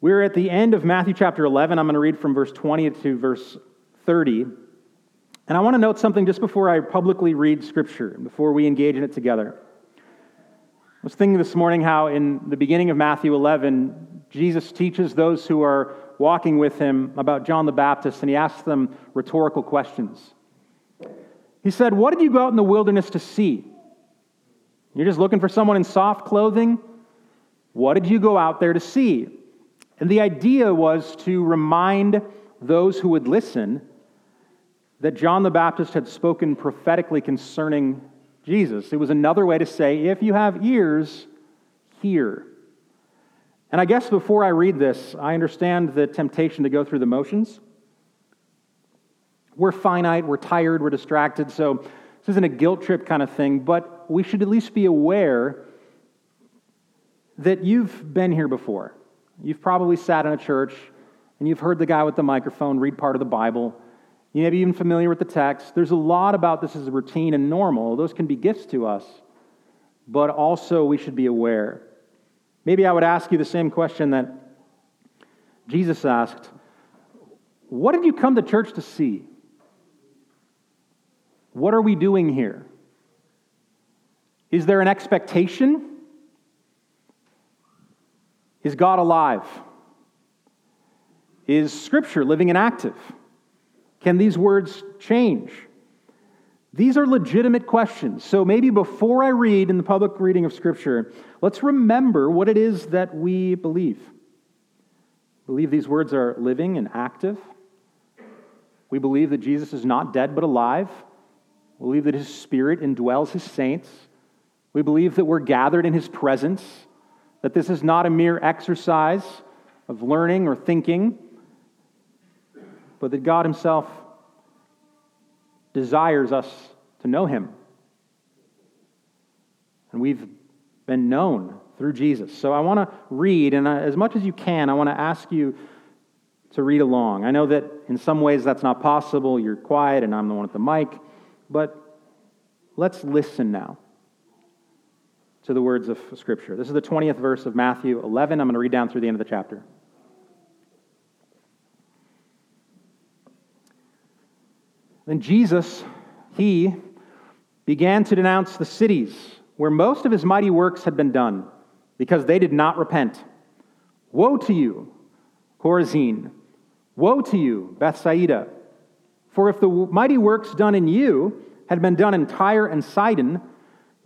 We're at the end of Matthew chapter 11. I'm going to read from verse 20 to verse 30. And I want to note something just before I publicly read Scripture, before we engage in it together. I was thinking this morning how in the beginning of Matthew 11, Jesus teaches those who are walking with him about John the Baptist, and he asks them rhetorical questions. He said, What did you go out in the wilderness to see? You're just looking for someone in soft clothing? What did you go out there to see? And the idea was to remind those who would listen that John the Baptist had spoken prophetically concerning Jesus. It was another way to say, if you have ears, hear. And I guess before I read this, I understand the temptation to go through the motions. We're finite, we're tired, we're distracted, so this isn't a guilt trip kind of thing, but we should at least be aware that you've been here before. You've probably sat in a church and you've heard the guy with the microphone read part of the Bible. You may be even familiar with the text. There's a lot about this as a routine and normal. Those can be gifts to us, but also we should be aware. Maybe I would ask you the same question that Jesus asked What did you come to church to see? What are we doing here? Is there an expectation? Is God alive? Is Scripture living and active? Can these words change? These are legitimate questions. So maybe before I read in the public reading of Scripture, let's remember what it is that we believe. Believe these words are living and active. We believe that Jesus is not dead but alive. We believe that his spirit indwells his saints. We believe that we're gathered in his presence, that this is not a mere exercise of learning or thinking, but that God Himself desires us to know Him. And we've been known through Jesus. So I want to read, and as much as you can, I want to ask you to read along. I know that in some ways that's not possible. You're quiet, and I'm the one at the mic. But let's listen now to the words of Scripture. This is the 20th verse of Matthew 11. I'm going to read down through the end of the chapter. Then Jesus, he began to denounce the cities where most of his mighty works had been done, because they did not repent. Woe to you, Chorazin! Woe to you, Bethsaida! For if the mighty works done in you had been done in Tyre and Sidon,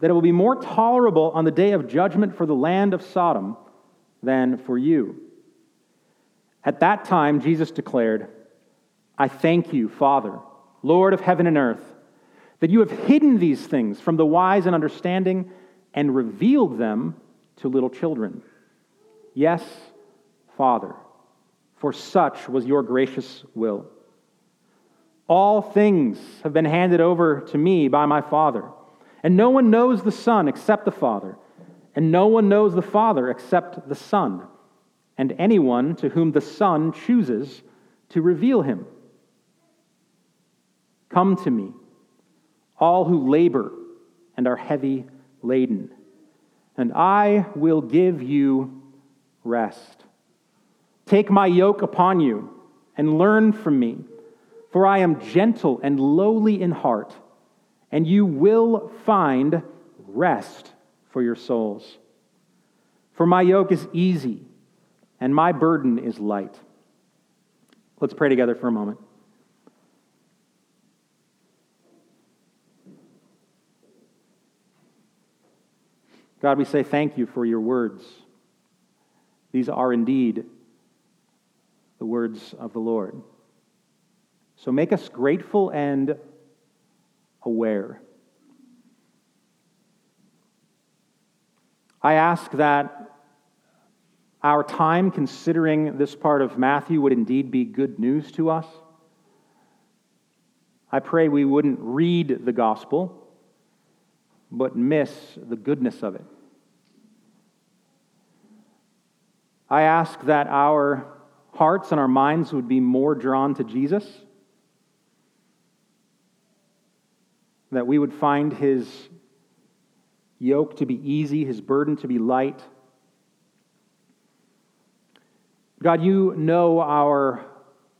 that it will be more tolerable on the day of judgment for the land of Sodom than for you. At that time, Jesus declared, I thank you, Father, Lord of heaven and earth that you have hidden these things from the wise and understanding and revealed them to little children. Yes, Father, for such was your gracious will. All things have been handed over to me by my Father, and no one knows the Son except the Father, and no one knows the Father except the Son, and anyone to whom the Son chooses to reveal him. Come to me all who labor and are heavy laden, and I will give you rest. Take my yoke upon you and learn from me, for I am gentle and lowly in heart, and you will find rest for your souls. For my yoke is easy and my burden is light. Let's pray together for a moment. God, we say thank you for your words. These are indeed the words of the Lord. So make us grateful and aware. I ask that our time considering this part of Matthew would indeed be good news to us. I pray we wouldn't read the gospel, but miss the goodness of it. I ask that our hearts and our minds would be more drawn to Jesus, that we would find his yoke to be easy, his burden to be light. God, you know our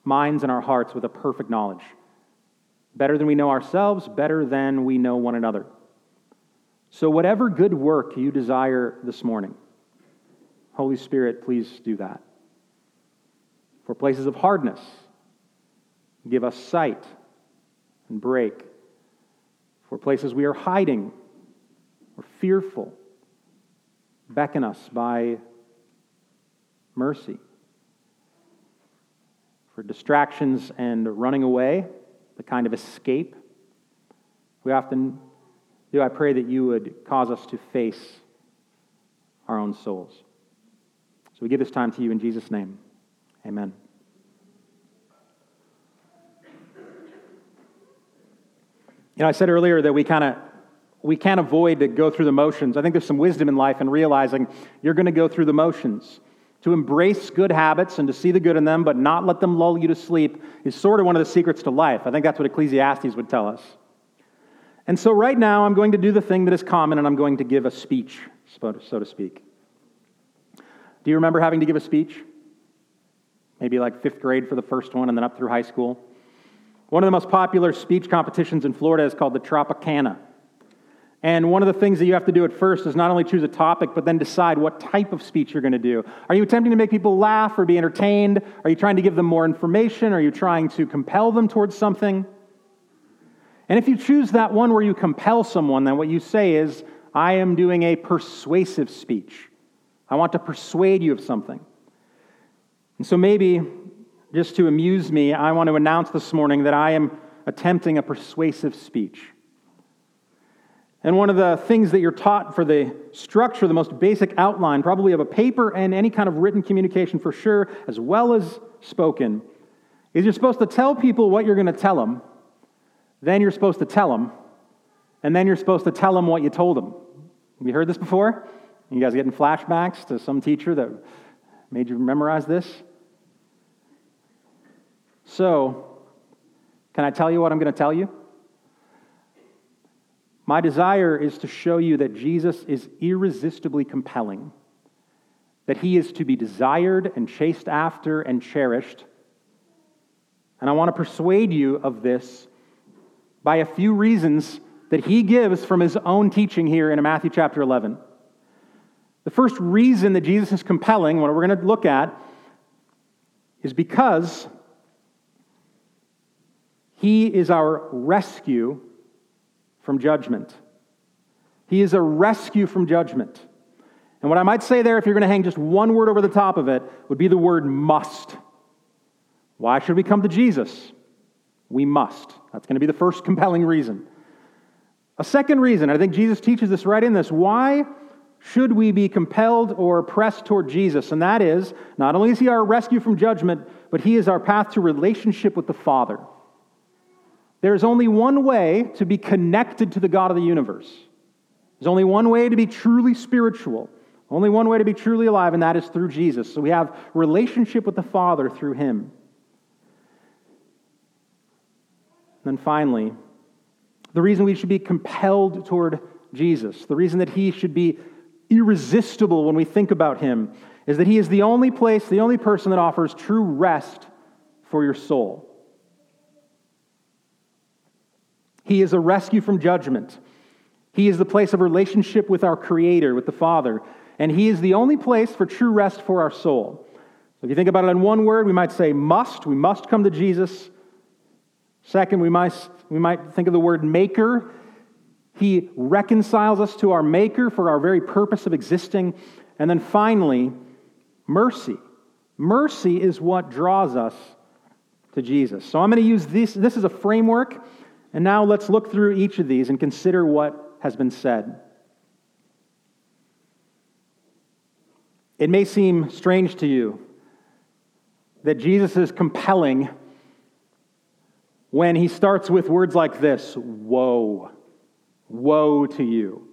minds and our hearts with a perfect knowledge. Better than we know ourselves, better than we know one another. So, whatever good work you desire this morning, Holy Spirit, please do that. For places of hardness, give us sight and break. For places we are hiding or fearful, beckon us by mercy. For distractions and running away, the kind of escape we often do, I pray that you would cause us to face our own souls. So we give this time to you in Jesus' name. Amen. You know, I said earlier that we kind of we can't avoid to go through the motions. I think there's some wisdom in life in realizing you're going to go through the motions. To embrace good habits and to see the good in them, but not let them lull you to sleep, is sort of one of the secrets to life. I think that's what Ecclesiastes would tell us. And so, right now, I'm going to do the thing that is common, and I'm going to give a speech, so to speak. Do you remember having to give a speech? Maybe like fifth grade for the first one and then up through high school. One of the most popular speech competitions in Florida is called the Tropicana. And one of the things that you have to do at first is not only choose a topic, but then decide what type of speech you're going to do. Are you attempting to make people laugh or be entertained? Are you trying to give them more information? Are you trying to compel them towards something? And if you choose that one where you compel someone, then what you say is, I am doing a persuasive speech. I want to persuade you of something. And so maybe, just to amuse me, I want to announce this morning that I am attempting a persuasive speech. And one of the things that you're taught for the structure, the most basic outline, probably of a paper and any kind of written communication for sure, as well as spoken, is you're supposed to tell people what you're going to tell them, then you're supposed to tell them, and then you're supposed to tell them what you told them. Have you heard this before? You guys getting flashbacks to some teacher that made you memorize this? So, can I tell you what I'm going to tell you? My desire is to show you that Jesus is irresistibly compelling, that he is to be desired and chased after and cherished. And I want to persuade you of this by a few reasons that he gives from his own teaching here in Matthew chapter 11. The first reason that Jesus is compelling, what we're going to look at, is because he is our rescue from judgment. He is a rescue from judgment. And what I might say there, if you're going to hang just one word over the top of it, would be the word must. Why should we come to Jesus? We must. That's going to be the first compelling reason. A second reason, I think Jesus teaches this right in this. Why should we be compelled or pressed toward Jesus? And that is, not only is he our rescue from judgment, but he is our path to relationship with the Father. There is only one way to be connected to the God of the universe. There's only one way to be truly spiritual, only one way to be truly alive, and that is through Jesus. So we have relationship with the Father through him. And then finally, the reason we should be compelled toward Jesus, the reason that he should be irresistible when we think about him is that he is the only place, the only person that offers true rest for your soul. He is a rescue from judgment. He is the place of relationship with our Creator, with the Father. And He is the only place for true rest for our soul. So if you think about it in one word, we might say must. We must come to Jesus. Second, we might, we might think of the word maker. He reconciles us to our Maker for our very purpose of existing. And then finally, mercy. Mercy is what draws us to Jesus. So I'm going to use this, this as a framework. And now let's look through each of these and consider what has been said. It may seem strange to you that Jesus is compelling when he starts with words like this Woe, woe to you.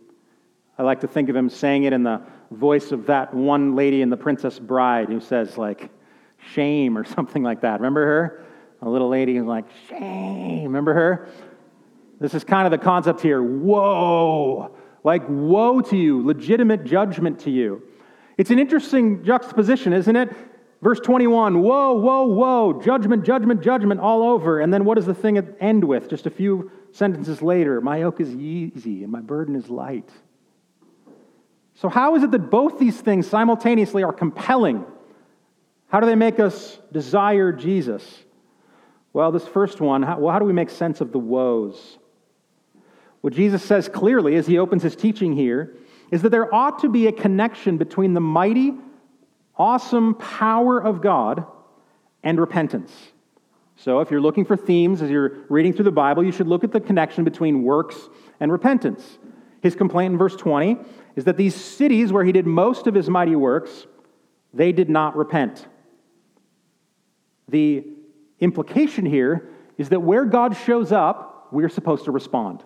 I like to think of him saying it in the voice of that one lady in The Princess Bride who says, like, shame or something like that. Remember her? A little lady who's like, shame. Remember her? This is kind of the concept here. Whoa! Like, woe to you, legitimate judgment to you. It's an interesting juxtaposition, isn't it? Verse 21, whoa, whoa, whoa, judgment, judgment, judgment all over. And then what does the thing end with? Just a few sentences later, my yoke is easy and my burden is light. So, how is it that both these things simultaneously are compelling? How do they make us desire Jesus? Well, this first one, how, well, how do we make sense of the woes? What Jesus says clearly as he opens his teaching here is that there ought to be a connection between the mighty, awesome power of God and repentance. So, if you're looking for themes as you're reading through the Bible, you should look at the connection between works and repentance. His complaint in verse 20 is that these cities where he did most of his mighty works, they did not repent. The implication here is that where God shows up, we're supposed to respond.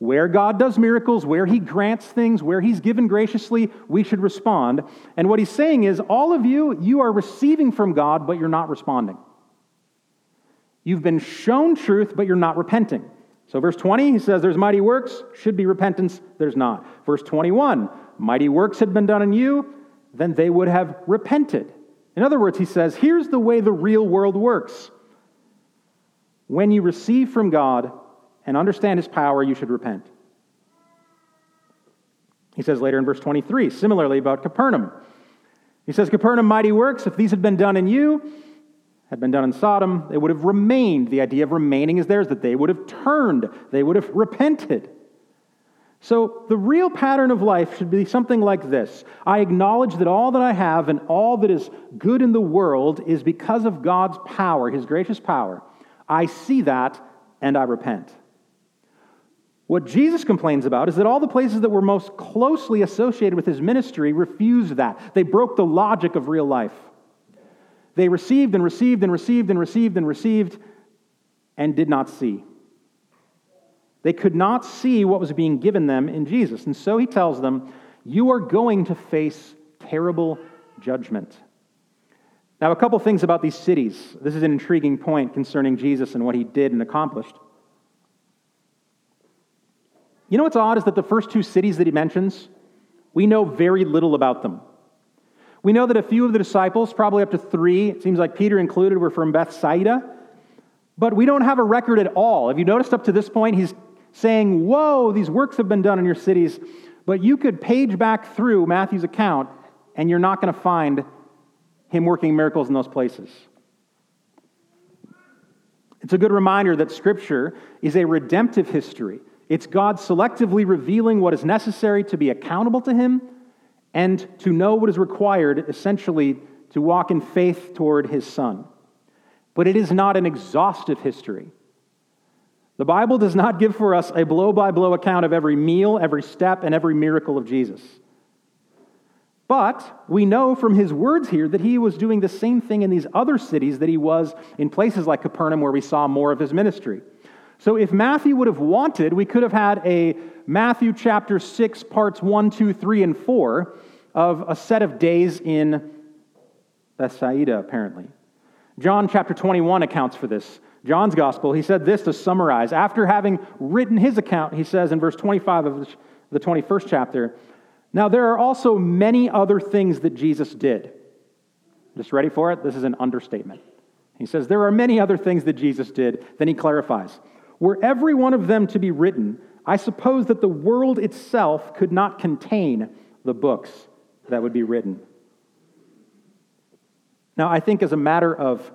Where God does miracles, where He grants things, where He's given graciously, we should respond. And what He's saying is, all of you, you are receiving from God, but you're not responding. You've been shown truth, but you're not repenting. So, verse 20, he says, There's mighty works, should be repentance, there's not. Verse 21, mighty works had been done in you, then they would have repented. In other words, he says, Here's the way the real world works. When you receive from God, and understand his power, you should repent. He says later in verse 23, similarly about Capernaum. He says, Capernaum, mighty works, if these had been done in you, had been done in Sodom, they would have remained. The idea of remaining is theirs, that they would have turned, they would have repented. So, the real pattern of life should be something like this I acknowledge that all that I have and all that is good in the world is because of God's power, His gracious power. I see that and I repent. What Jesus complains about is that all the places that were most closely associated with his ministry refused that. They broke the logic of real life. They received and received and received and received and received and did not see. They could not see what was being given them in Jesus. And so he tells them, You are going to face terrible judgment. Now, a couple things about these cities. This is an intriguing point concerning Jesus and what he did and accomplished. You know what's odd is that the first two cities that he mentions, we know very little about them. We know that a few of the disciples, probably up to three, it seems like Peter included, were from Bethsaida, but we don't have a record at all. Have you noticed up to this point, he's saying, Whoa, these works have been done in your cities, but you could page back through Matthew's account and you're not going to find him working miracles in those places. It's a good reminder that Scripture is a redemptive history. It's God selectively revealing what is necessary to be accountable to Him and to know what is required, essentially, to walk in faith toward His Son. But it is not an exhaustive history. The Bible does not give for us a blow by blow account of every meal, every step, and every miracle of Jesus. But we know from his words here that he was doing the same thing in these other cities that he was in places like Capernaum, where we saw more of his ministry. So if Matthew would have wanted, we could have had a Matthew chapter 6, parts 1, 2, 3, and 4 of a set of days in Bethsaida, apparently. John chapter 21 accounts for this. John's gospel, he said this to summarize. After having written his account, he says in verse 25 of the 21st chapter, Now there are also many other things that Jesus did. Just ready for it? This is an understatement. He says, There are many other things that Jesus did. Then he clarifies. Were every one of them to be written, I suppose that the world itself could not contain the books that would be written. Now, I think as a matter of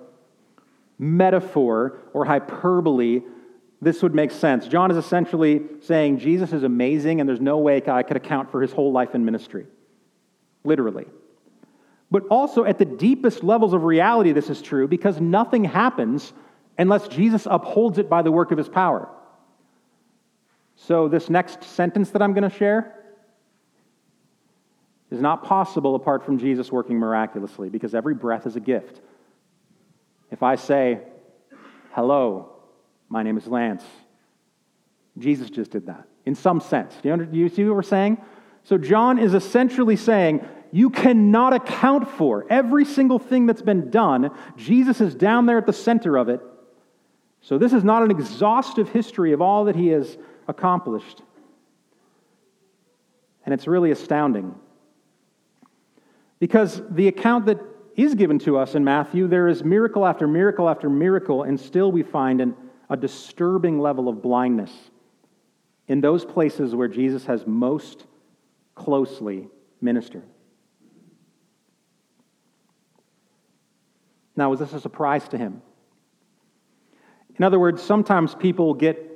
metaphor or hyperbole, this would make sense. John is essentially saying Jesus is amazing and there's no way I could account for his whole life in ministry. Literally. But also, at the deepest levels of reality, this is true because nothing happens unless Jesus upholds it by the work of his power. So, this next sentence that I'm going to share is not possible apart from Jesus working miraculously because every breath is a gift. If I say, hello, My name is Lance. Jesus just did that in some sense. Do you, you see what we're saying? So, John is essentially saying, you cannot account for every single thing that's been done. Jesus is down there at the center of it. So, this is not an exhaustive history of all that he has accomplished. And it's really astounding. Because the account that is given to us in Matthew, there is miracle after miracle after miracle, and still we find an, a disturbing level of blindness in those places where Jesus has most closely ministered. Now, was this a surprise to him? In other words, sometimes people get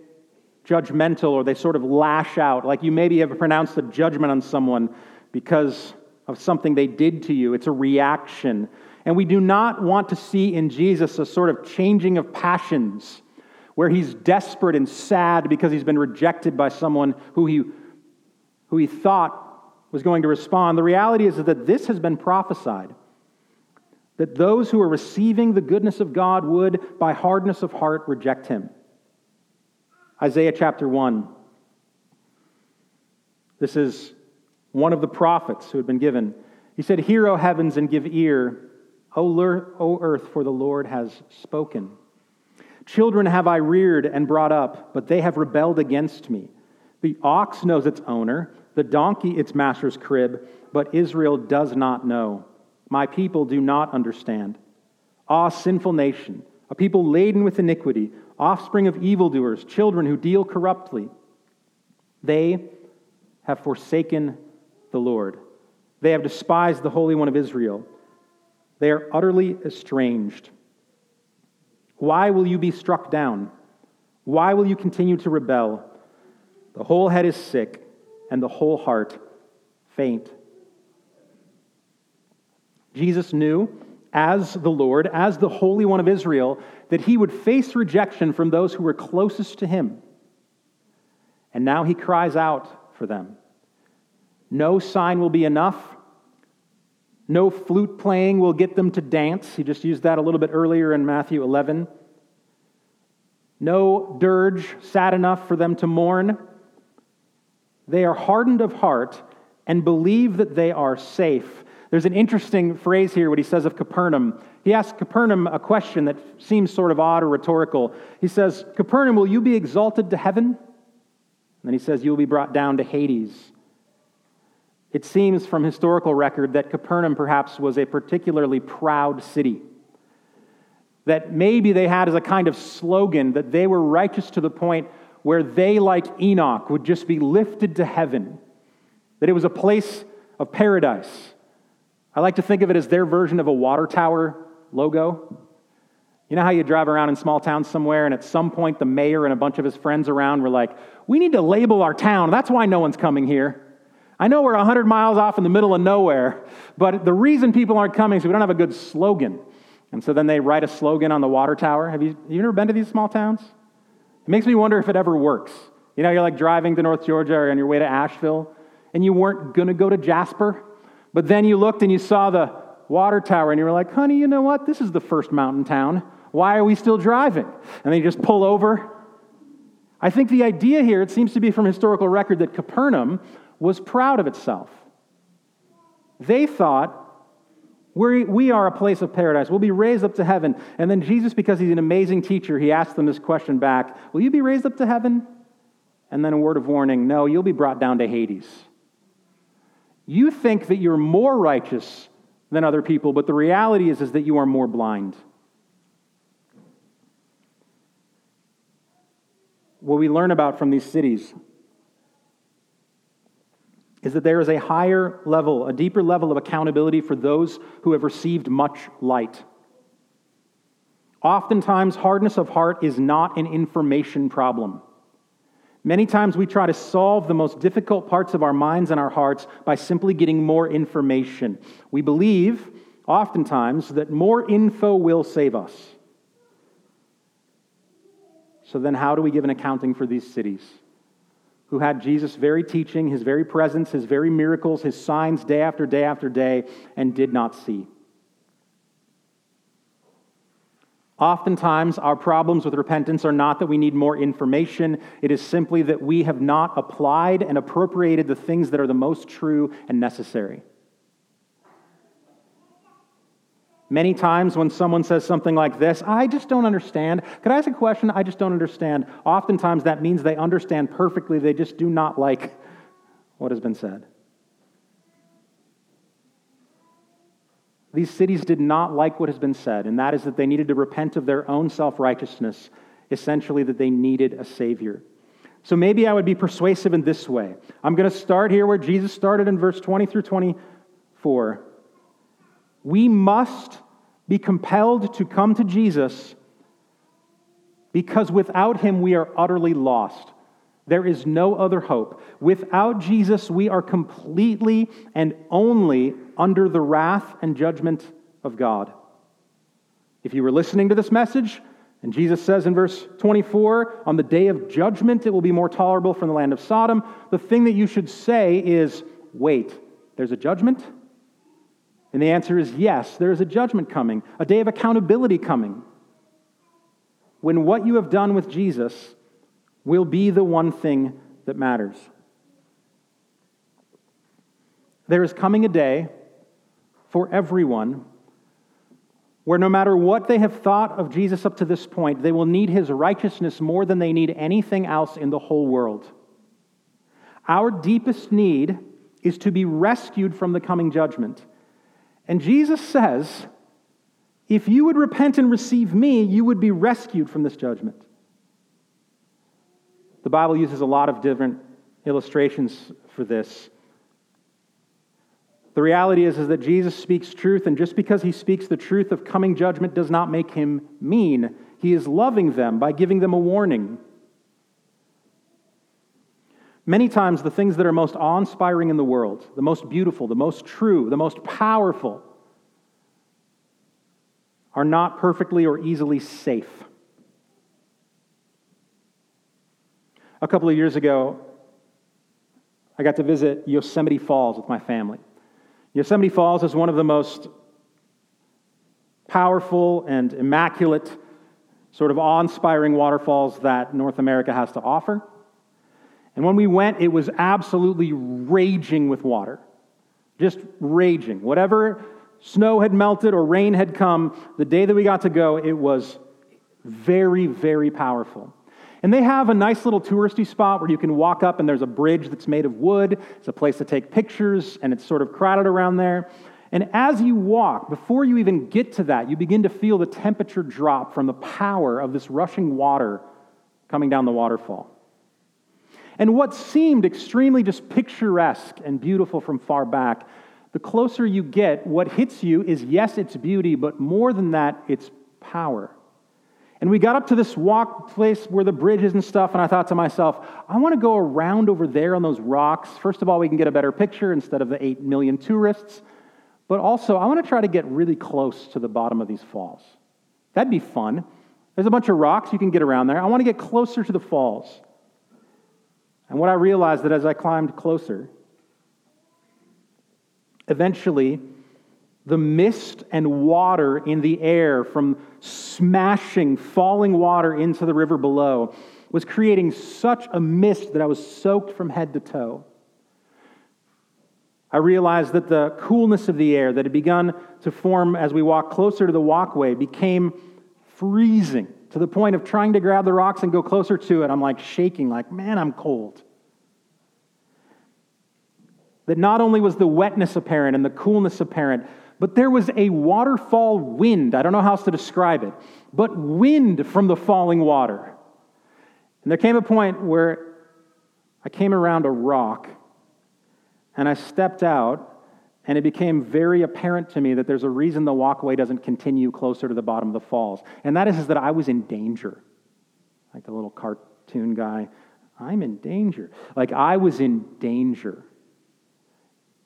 judgmental or they sort of lash out, like you maybe have pronounced a judgment on someone because of something they did to you. It's a reaction. And we do not want to see in Jesus a sort of changing of passions where he's desperate and sad because he's been rejected by someone who he, who he thought was going to respond. The reality is that this has been prophesied that those who are receiving the goodness of God would, by hardness of heart, reject him. Isaiah chapter 1. This is one of the prophets who had been given. He said, Hear, O heavens, and give ear, O earth, for the Lord has spoken. Children have I reared and brought up, but they have rebelled against me. The ox knows its owner, the donkey its master's crib, but Israel does not know. My people do not understand. Ah, sinful nation, a people laden with iniquity, offspring of evildoers, children who deal corruptly. They have forsaken the Lord. They have despised the Holy One of Israel. They are utterly estranged. Why will you be struck down? Why will you continue to rebel? The whole head is sick, and the whole heart faint. Jesus knew, as the Lord, as the Holy One of Israel, that he would face rejection from those who were closest to him. And now he cries out for them. No sign will be enough. No flute playing will get them to dance. He just used that a little bit earlier in Matthew 11. No dirge sad enough for them to mourn. They are hardened of heart and believe that they are safe. There's an interesting phrase here, what he says of Capernaum. He asks Capernaum a question that seems sort of odd or rhetorical. He says, Capernaum, will you be exalted to heaven? And then he says, You will be brought down to Hades. It seems from historical record that Capernaum perhaps was a particularly proud city. That maybe they had as a kind of slogan that they were righteous to the point where they, like Enoch, would just be lifted to heaven. That it was a place of paradise. I like to think of it as their version of a water tower logo. You know how you drive around in small towns somewhere, and at some point the mayor and a bunch of his friends around were like, We need to label our town. That's why no one's coming here. I know we're 100 miles off in the middle of nowhere, but the reason people aren't coming is we don't have a good slogan. And so then they write a slogan on the water tower. Have you, you ever been to these small towns? It makes me wonder if it ever works. You know, you're like driving to North Georgia or on your way to Asheville, and you weren't going to go to Jasper, but then you looked and you saw the water tower, and you were like, honey, you know what? This is the first mountain town. Why are we still driving? And then you just pull over. I think the idea here, it seems to be from historical record, that Capernaum was proud of itself. They thought, we're, we are a place of paradise. We'll be raised up to heaven. And then Jesus, because he's an amazing teacher, he asked them this question back Will you be raised up to heaven? And then a word of warning no, you'll be brought down to Hades. You think that you're more righteous than other people, but the reality is, is that you are more blind. What we learn about from these cities is that there is a higher level, a deeper level of accountability for those who have received much light. Oftentimes, hardness of heart is not an information problem. Many times we try to solve the most difficult parts of our minds and our hearts by simply getting more information. We believe, oftentimes, that more info will save us. So then, how do we give an accounting for these cities? who had Jesus' very teaching, his very presence, his very miracles, his signs day after day after day, and did not see. Oftentimes, our problems with repentance are not that we need more information. It is simply that we have not applied and appropriated the things that are the most true and necessary. Many times, when someone says something like this, I just don't understand. Could I ask a question? I just don't understand. Oftentimes, that means they understand perfectly. They just do not like what has been said. These cities did not like what has been said, and that is that they needed to repent of their own self righteousness, essentially, that they needed a Savior. So maybe I would be persuasive in this way. I'm going to start here where Jesus started in verse 20 through 24. We must be compelled to come to Jesus because without him we are utterly lost. There is no other hope. Without Jesus, we are completely and only under the wrath and judgment of God. If you were listening to this message, and Jesus says in verse 24, on the day of judgment it will be more tolerable from the land of Sodom, the thing that you should say is, wait, there's a judgment? And the answer is yes, there is a judgment coming, a day of accountability coming. When what you have done with Jesus will be the one thing that matters. There is coming a day for everyone where no matter what they have thought of Jesus up to this point, they will need his righteousness more than they need anything else in the whole world. Our deepest need is to be rescued from the coming judgment. And Jesus says, if you would repent and receive me, you would be rescued from this judgment. The Bible uses a lot of different illustrations for this. The reality is, is that Jesus speaks truth, and just because he speaks the truth of coming judgment does not make him mean. He is loving them by giving them a warning. Many times, the things that are most awe inspiring in the world, the most beautiful, the most true, the most powerful, are not perfectly or easily safe. A couple of years ago, I got to visit Yosemite Falls with my family. Yosemite Falls is one of the most powerful and immaculate, sort of awe inspiring waterfalls that North America has to offer. And when we went, it was absolutely raging with water. Just raging. Whatever snow had melted or rain had come, the day that we got to go, it was very, very powerful. And they have a nice little touristy spot where you can walk up and there's a bridge that's made of wood. It's a place to take pictures and it's sort of crowded around there. And as you walk, before you even get to that, you begin to feel the temperature drop from the power of this rushing water coming down the waterfall. And what seemed extremely just picturesque and beautiful from far back, the closer you get, what hits you is yes, it's beauty, but more than that, it's power. And we got up to this walk place where the bridge is and stuff, and I thought to myself, I want to go around over there on those rocks. First of all, we can get a better picture instead of the 8 million tourists. But also, I want to try to get really close to the bottom of these falls. That'd be fun. There's a bunch of rocks, you can get around there. I want to get closer to the falls. And what I realized that as I climbed closer, eventually, the mist and water in the air from smashing, falling water into the river below was creating such a mist that I was soaked from head to toe. I realized that the coolness of the air that had begun to form as we walked closer to the walkway became freezing to the point of trying to grab the rocks and go closer to it. I'm like shaking, like, man, I'm cold. That not only was the wetness apparent and the coolness apparent, but there was a waterfall wind. I don't know how else to describe it, but wind from the falling water. And there came a point where I came around a rock and I stepped out, and it became very apparent to me that there's a reason the walkway doesn't continue closer to the bottom of the falls. And that is, is that I was in danger. Like the little cartoon guy, I'm in danger. Like I was in danger.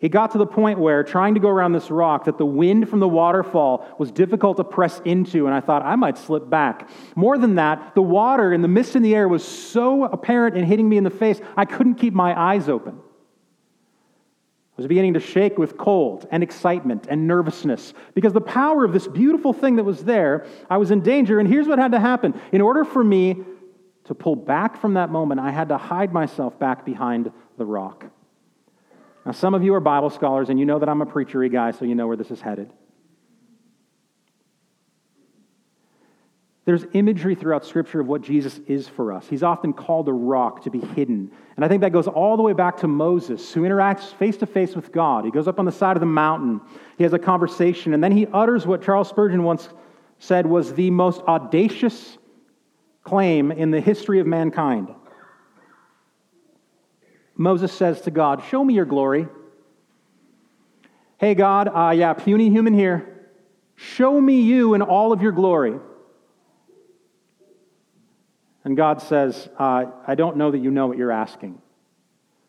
It got to the point where trying to go around this rock, that the wind from the waterfall was difficult to press into, and I thought I might slip back. More than that, the water and the mist in the air was so apparent and hitting me in the face, I couldn't keep my eyes open. I was beginning to shake with cold and excitement and nervousness because the power of this beautiful thing that was there, I was in danger. And here's what had to happen. In order for me to pull back from that moment, I had to hide myself back behind the rock. Now, some of you are Bible scholars, and you know that I'm a preachery guy, so you know where this is headed. There's imagery throughout Scripture of what Jesus is for us. He's often called a rock to be hidden. And I think that goes all the way back to Moses, who interacts face to face with God. He goes up on the side of the mountain, he has a conversation, and then he utters what Charles Spurgeon once said was the most audacious claim in the history of mankind. Moses says to God, Show me your glory. Hey, God, uh, yeah, puny human here. Show me you in all of your glory. And God says, uh, I don't know that you know what you're asking.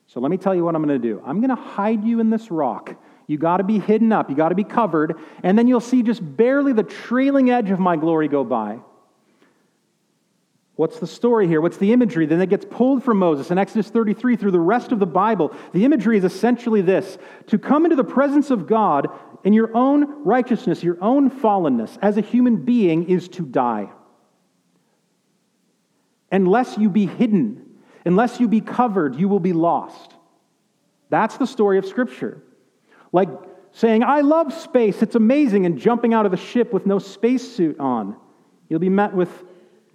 So let me tell you what I'm going to do. I'm going to hide you in this rock. You got to be hidden up, you got to be covered, and then you'll see just barely the trailing edge of my glory go by. What's the story here? What's the imagery? Then it gets pulled from Moses in Exodus 33 through the rest of the Bible. The imagery is essentially this to come into the presence of God in your own righteousness, your own fallenness as a human being is to die unless you be hidden, unless you be covered, you will be lost. That's the story of Scripture. Like saying, I love space, it's amazing, and jumping out of the ship with no spacesuit on. You'll be met with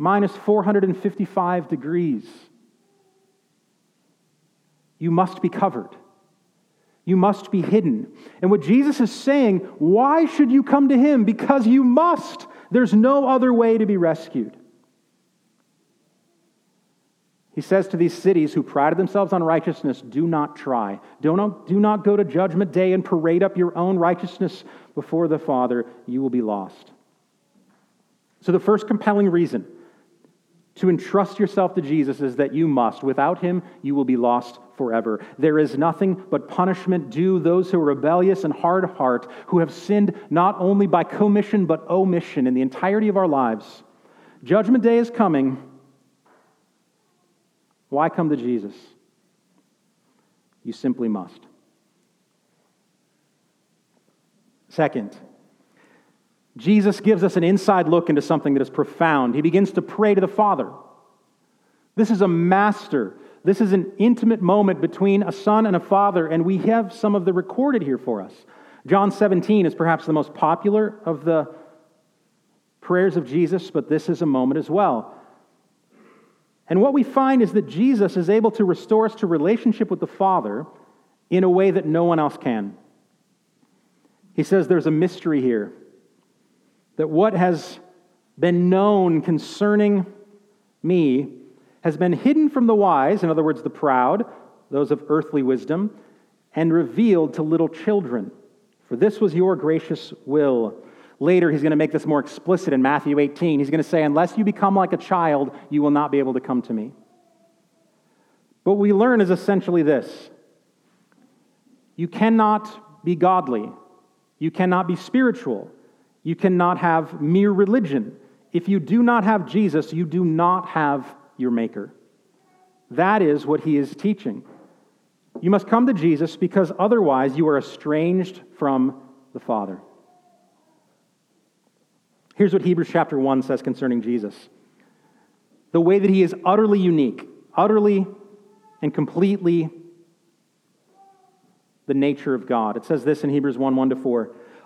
minus 455 degrees. You must be covered. You must be hidden. And what Jesus is saying, why should you come to him? Because you must. There's no other way to be rescued. He says to these cities who prided themselves on righteousness, do not try. Do not, do not go to judgment day and parade up your own righteousness before the Father. You will be lost. So, the first compelling reason to entrust yourself to Jesus is that you must. Without him, you will be lost forever. There is nothing but punishment due those who are rebellious and hard heart, who have sinned not only by commission but omission in the entirety of our lives. Judgment day is coming why come to Jesus? You simply must. Second, Jesus gives us an inside look into something that is profound. He begins to pray to the Father. This is a master. This is an intimate moment between a son and a father, and we have some of the recorded here for us. John 17 is perhaps the most popular of the prayers of Jesus, but this is a moment as well. And what we find is that Jesus is able to restore us to relationship with the Father in a way that no one else can. He says there's a mystery here that what has been known concerning me has been hidden from the wise, in other words, the proud, those of earthly wisdom, and revealed to little children. For this was your gracious will. Later, he's going to make this more explicit in Matthew 18. He's going to say, Unless you become like a child, you will not be able to come to me. But what we learn is essentially this you cannot be godly, you cannot be spiritual, you cannot have mere religion. If you do not have Jesus, you do not have your Maker. That is what he is teaching. You must come to Jesus because otherwise you are estranged from the Father. Here's what Hebrews chapter 1 says concerning Jesus the way that he is utterly unique, utterly and completely the nature of God. It says this in Hebrews 1 1 to 4.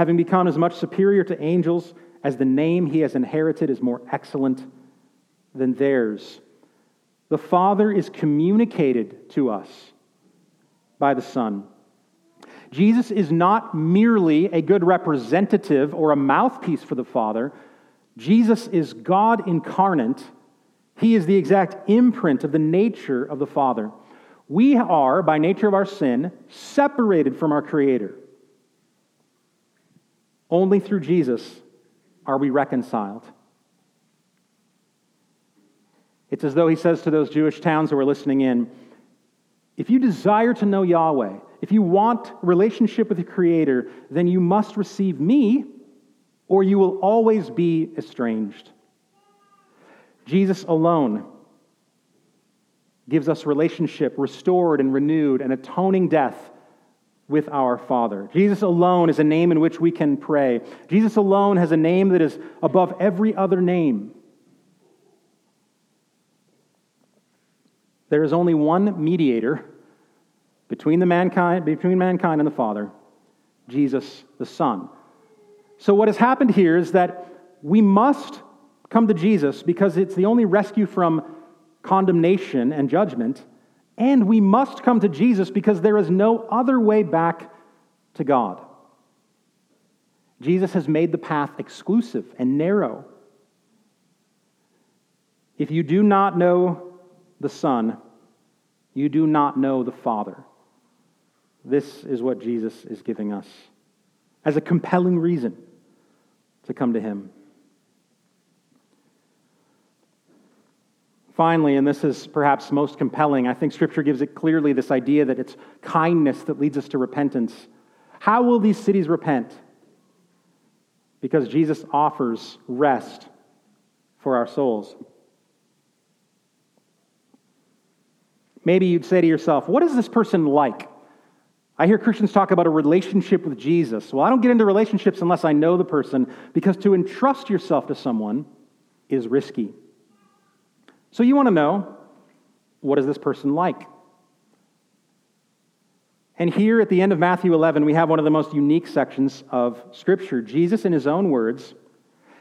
having become as much superior to angels as the name he has inherited is more excellent than theirs. The Father is communicated to us by the Son. Jesus is not merely a good representative or a mouthpiece for the Father. Jesus is God incarnate. He is the exact imprint of the nature of the Father. We are, by nature of our sin, separated from our Creator. Only through Jesus are we reconciled. It's as though he says to those Jewish towns who are listening in if you desire to know Yahweh, if you want relationship with the Creator, then you must receive me, or you will always be estranged. Jesus alone gives us relationship restored and renewed, and atoning death with our Father. Jesus alone is a name in which we can pray. Jesus alone has a name that is above every other name. There is only one mediator between, the mankind, between mankind and the Father, Jesus the Son. So, what has happened here is that we must come to Jesus because it's the only rescue from condemnation and judgment. And we must come to Jesus because there is no other way back to God. Jesus has made the path exclusive and narrow. If you do not know the Son, you do not know the Father. This is what Jesus is giving us as a compelling reason to come to Him. Finally, and this is perhaps most compelling, I think Scripture gives it clearly this idea that it's kindness that leads us to repentance. How will these cities repent? Because Jesus offers rest for our souls. Maybe you'd say to yourself, What is this person like? I hear Christians talk about a relationship with Jesus. Well, I don't get into relationships unless I know the person because to entrust yourself to someone is risky. So you want to know what is this person like? And here at the end of Matthew 11, we have one of the most unique sections of Scripture. Jesus, in his own words,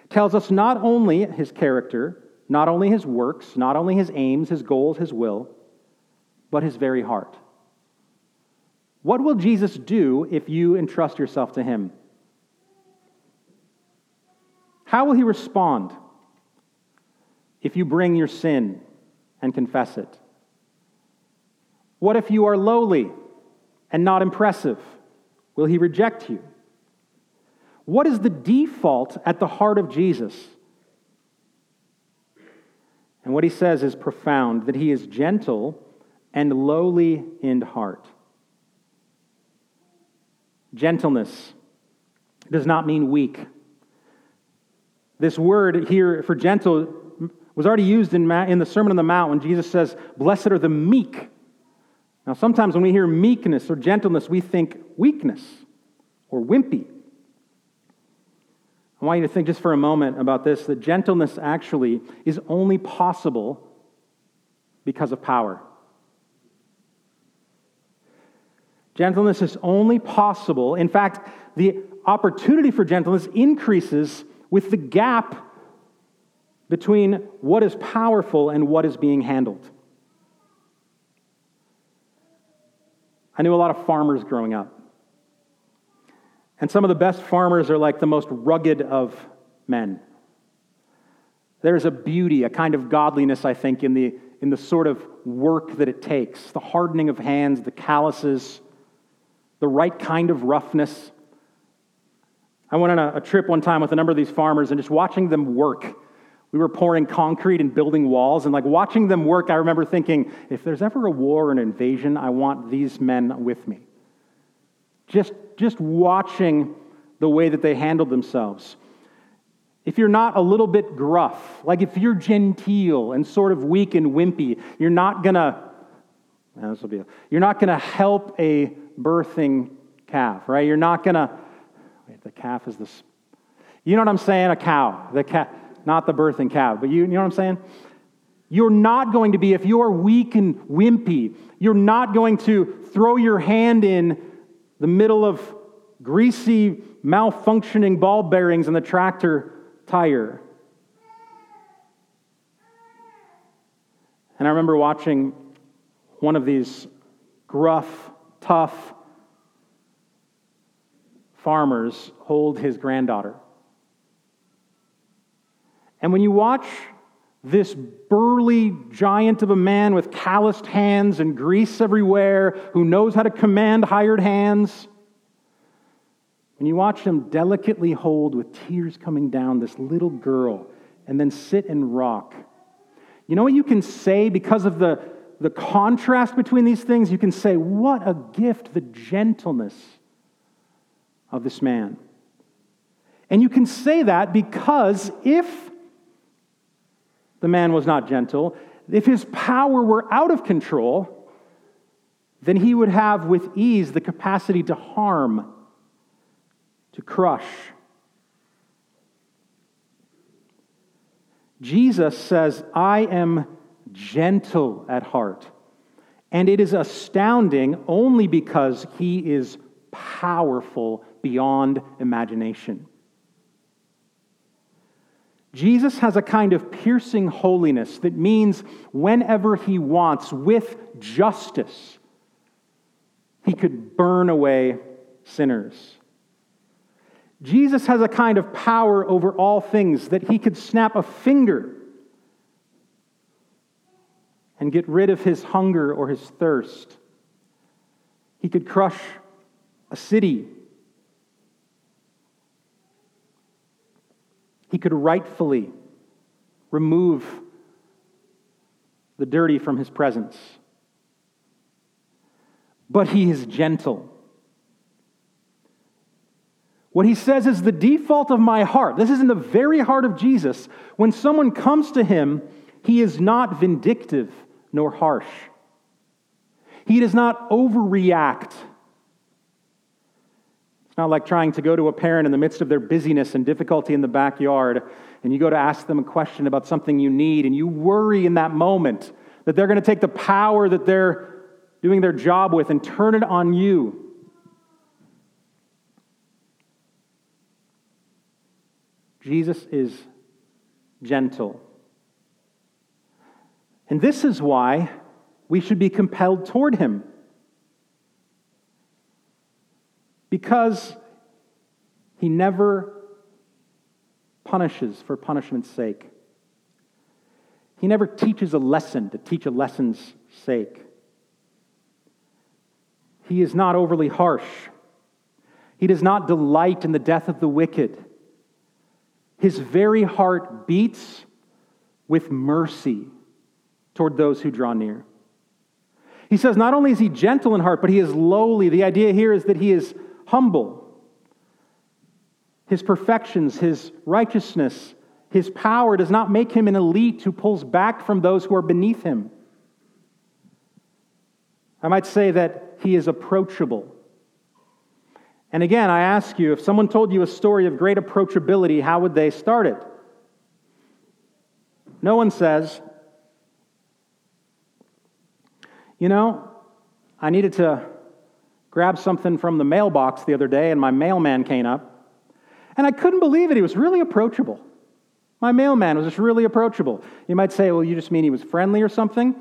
tells us not only his character, not only his works, not only his aims, his goals, his will, but his very heart. What will Jesus do if you entrust yourself to him? How will he respond? If you bring your sin and confess it? What if you are lowly and not impressive? Will he reject you? What is the default at the heart of Jesus? And what he says is profound that he is gentle and lowly in heart. Gentleness does not mean weak. This word here for gentle was already used in, in the Sermon on the Mount when Jesus says, Blessed are the meek. Now, sometimes when we hear meekness or gentleness, we think weakness or wimpy. I want you to think just for a moment about this that gentleness actually is only possible because of power. Gentleness is only possible. In fact, the opportunity for gentleness increases with the gap between what is powerful and what is being handled. I knew a lot of farmers growing up. And some of the best farmers are like the most rugged of men. There's a beauty, a kind of godliness, I think, in the, in the sort of work that it takes the hardening of hands, the calluses, the right kind of roughness. I went on a, a trip one time with a number of these farmers and just watching them work we were pouring concrete and building walls, and like watching them work, I remember thinking, if there's ever a war or an invasion, I want these men with me. Just, just watching the way that they handled themselves. If you're not a little bit gruff, like if you're genteel and sort of weak and wimpy, you're not gonna, this will be, you're not gonna help a birthing calf, right? You're not gonna, wait, the calf is this, you know what I'm saying? A cow. The calf not the birthing calf, but you, you know what I'm saying? You're not going to be, if you're weak and wimpy, you're not going to throw your hand in the middle of greasy, malfunctioning ball bearings in the tractor tire. And I remember watching one of these gruff, tough farmers hold his granddaughter. And when you watch this burly giant of a man with calloused hands and grease everywhere, who knows how to command hired hands, When you watch him delicately hold with tears coming down this little girl and then sit and rock, you know what you can say because of the, the contrast between these things? You can say, What a gift, the gentleness of this man. And you can say that because if the man was not gentle, if his power were out of control, then he would have with ease the capacity to harm, to crush. Jesus says, I am gentle at heart. And it is astounding only because he is powerful beyond imagination. Jesus has a kind of piercing holiness that means whenever he wants, with justice, he could burn away sinners. Jesus has a kind of power over all things that he could snap a finger and get rid of his hunger or his thirst. He could crush a city He could rightfully remove the dirty from his presence. But he is gentle. What he says is the default of my heart. This is in the very heart of Jesus. When someone comes to him, he is not vindictive nor harsh. He does not overreact not like trying to go to a parent in the midst of their busyness and difficulty in the backyard, and you go to ask them a question about something you need, and you worry in that moment that they're going to take the power that they're doing their job with and turn it on you. Jesus is gentle. And this is why we should be compelled toward him. Because he never punishes for punishment's sake. He never teaches a lesson to teach a lesson's sake. He is not overly harsh. He does not delight in the death of the wicked. His very heart beats with mercy toward those who draw near. He says not only is he gentle in heart, but he is lowly. The idea here is that he is humble. His perfections, his righteousness, his power does not make him an elite who pulls back from those who are beneath him. I might say that he is approachable. And again, I ask you if someone told you a story of great approachability, how would they start it? No one says, you know, I needed to grabbed something from the mailbox the other day, and my mailman came up. And I couldn't believe it. He was really approachable. My mailman was just really approachable. You might say, well, you just mean he was friendly or something?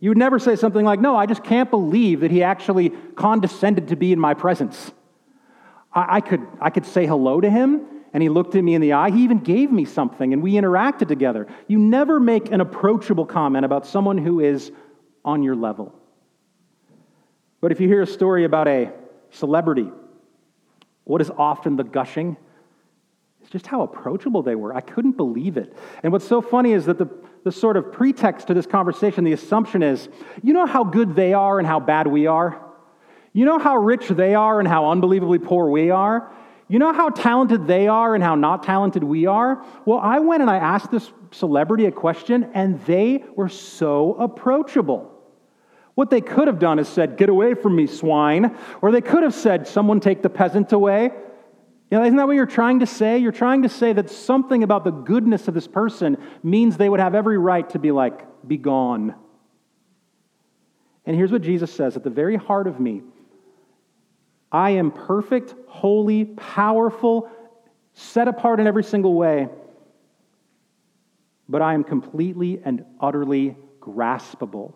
You would never say something like, no, I just can't believe that he actually condescended to be in my presence. I, I could, I could say hello to him, and he looked at me in the eye. He even gave me something, and we interacted together. You never make an approachable comment about someone who is on your level. But if you hear a story about a celebrity, what is often the gushing? is just how approachable they were. I couldn't believe it. And what's so funny is that the, the sort of pretext to this conversation, the assumption is you know how good they are and how bad we are? You know how rich they are and how unbelievably poor we are? You know how talented they are and how not talented we are? Well, I went and I asked this celebrity a question, and they were so approachable. What they could have done is said, Get away from me, swine. Or they could have said, Someone take the peasant away. You know, isn't that what you're trying to say? You're trying to say that something about the goodness of this person means they would have every right to be like, Be gone. And here's what Jesus says at the very heart of me I am perfect, holy, powerful, set apart in every single way, but I am completely and utterly graspable.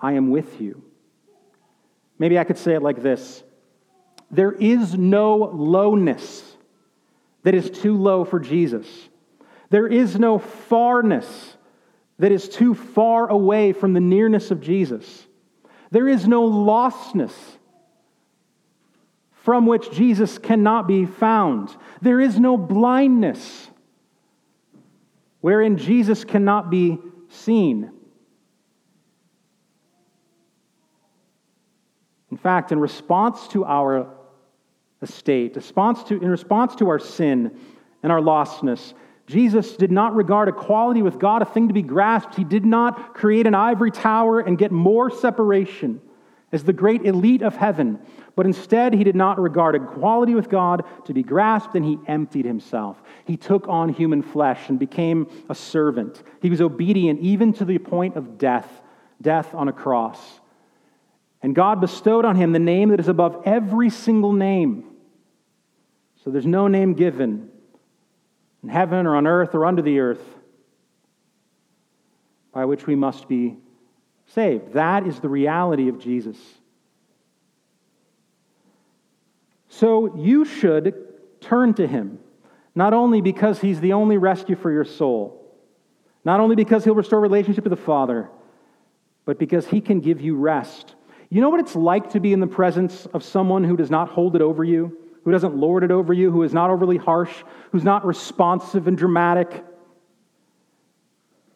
I am with you. Maybe I could say it like this There is no lowness that is too low for Jesus, there is no farness that is too far away from the nearness of Jesus. There is no lostness from which Jesus cannot be found. There is no blindness wherein Jesus cannot be seen. Fact, in response to our estate, response to, in response to our sin and our lostness, Jesus did not regard equality with God a thing to be grasped. He did not create an ivory tower and get more separation as the great elite of heaven, but instead he did not regard equality with God to be grasped and he emptied himself. He took on human flesh and became a servant. He was obedient even to the point of death, death on a cross. And God bestowed on him the name that is above every single name. So there's no name given in heaven or on earth or under the earth by which we must be saved. That is the reality of Jesus. So you should turn to him, not only because he's the only rescue for your soul, not only because he'll restore relationship with the Father, but because he can give you rest. You know what it's like to be in the presence of someone who does not hold it over you, who doesn't lord it over you, who is not overly harsh, who's not responsive and dramatic?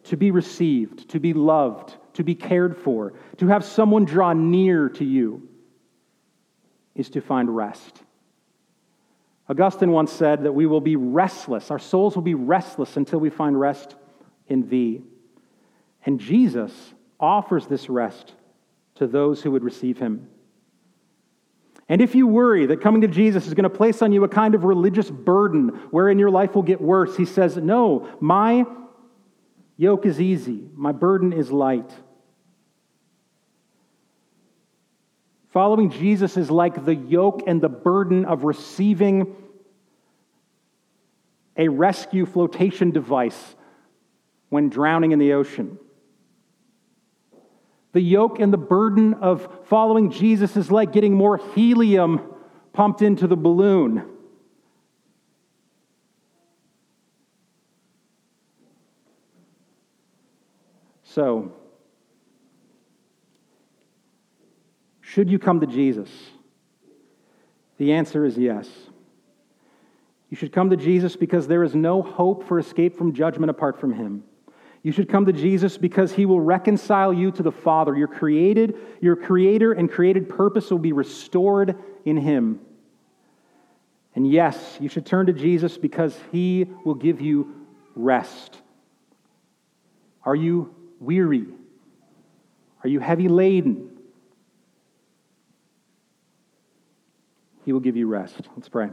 To be received, to be loved, to be cared for, to have someone draw near to you is to find rest. Augustine once said that we will be restless, our souls will be restless until we find rest in thee. And Jesus offers this rest to those who would receive him. And if you worry that coming to Jesus is going to place on you a kind of religious burden wherein your life will get worse, he says, No, my yoke is easy, my burden is light. Following Jesus is like the yoke and the burden of receiving a rescue flotation device when drowning in the ocean. The yoke and the burden of following Jesus is like getting more helium pumped into the balloon. So, Should you come to Jesus? The answer is yes. You should come to Jesus because there is no hope for escape from judgment apart from him. You should come to Jesus because he will reconcile you to the Father. Your created, your creator and created purpose will be restored in him. And yes, you should turn to Jesus because he will give you rest. Are you weary? Are you heavy laden? He will give you rest. Let's pray.